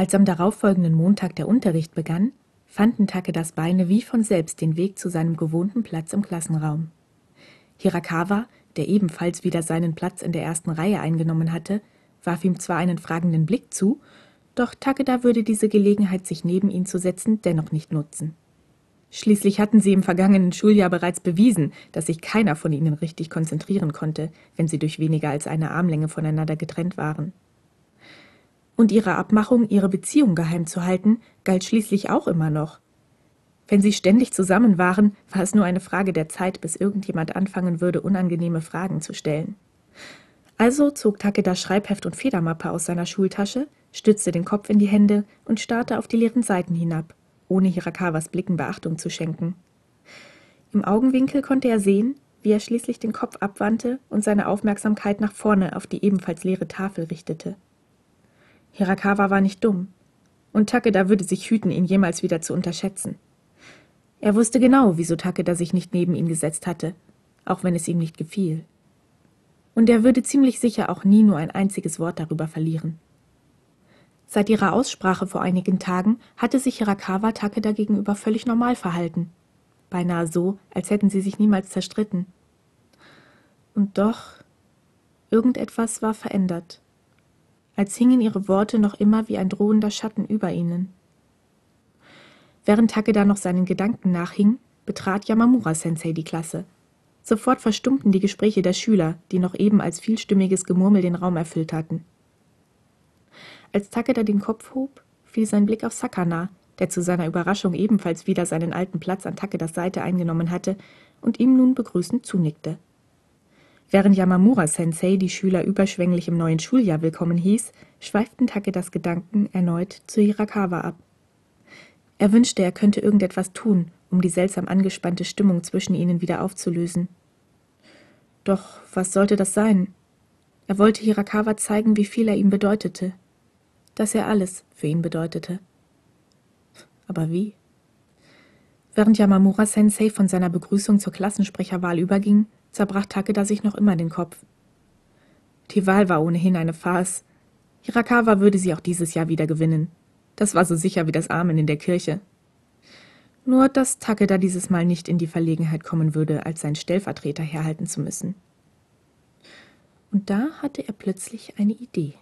Als am darauffolgenden Montag der Unterricht begann, fanden Takedas Beine wie von selbst den Weg zu seinem gewohnten Platz im Klassenraum. Hirakawa, der ebenfalls wieder seinen Platz in der ersten Reihe eingenommen hatte, warf ihm zwar einen fragenden Blick zu, doch Takeda würde diese Gelegenheit, sich neben ihn zu setzen, dennoch nicht nutzen. Schließlich hatten sie im vergangenen Schuljahr bereits bewiesen, dass sich keiner von ihnen richtig konzentrieren konnte, wenn sie durch weniger als eine Armlänge voneinander getrennt waren. Und ihre Abmachung, ihre Beziehung geheim zu halten, galt schließlich auch immer noch. Wenn sie ständig zusammen waren, war es nur eine Frage der Zeit, bis irgendjemand anfangen würde, unangenehme Fragen zu stellen. Also zog Takeda Schreibheft und Federmappe aus seiner Schultasche, stützte den Kopf in die Hände und starrte auf die leeren Seiten hinab, ohne Hirakawas Blicken Beachtung zu schenken. Im Augenwinkel konnte er sehen, wie er schließlich den Kopf abwandte und seine Aufmerksamkeit nach vorne auf die ebenfalls leere Tafel richtete. Hirakawa war nicht dumm, und Takeda würde sich hüten, ihn jemals wieder zu unterschätzen. Er wusste genau, wieso Takeda sich nicht neben ihn gesetzt hatte, auch wenn es ihm nicht gefiel. Und er würde ziemlich sicher auch nie nur ein einziges Wort darüber verlieren. Seit ihrer Aussprache vor einigen Tagen hatte sich Hirakawa Takeda gegenüber völlig normal verhalten. Beinahe so, als hätten sie sich niemals zerstritten. Und doch, irgendetwas war verändert. Als hingen ihre Worte noch immer wie ein drohender Schatten über ihnen. Während Takeda noch seinen Gedanken nachhing, betrat Yamamura-sensei die Klasse. Sofort verstummten die Gespräche der Schüler, die noch eben als vielstimmiges Gemurmel den Raum erfüllt hatten. Als Takeda den Kopf hob, fiel sein Blick auf Sakana, der zu seiner Überraschung ebenfalls wieder seinen alten Platz an Takedas Seite eingenommen hatte und ihm nun begrüßend zunickte. Während Yamamura-sensei die Schüler überschwänglich im neuen Schuljahr willkommen hieß, schweiften Takedas Gedanken erneut zu Hirakawa ab. Er wünschte, er könnte irgendetwas tun, um die seltsam angespannte Stimmung zwischen ihnen wieder aufzulösen. Doch was sollte das sein? Er wollte Hirakawa zeigen, wie viel er ihm bedeutete, dass er alles für ihn bedeutete. Aber wie? Während Yamamura Sensei von seiner Begrüßung zur Klassensprecherwahl überging, zerbrach Takeda sich noch immer den Kopf. Die Wahl war ohnehin eine Farce. Hirakawa würde sie auch dieses Jahr wieder gewinnen. Das war so sicher wie das Amen in der Kirche. Nur, dass Takeda dieses Mal nicht in die Verlegenheit kommen würde, als sein Stellvertreter herhalten zu müssen. Und da hatte er plötzlich eine Idee.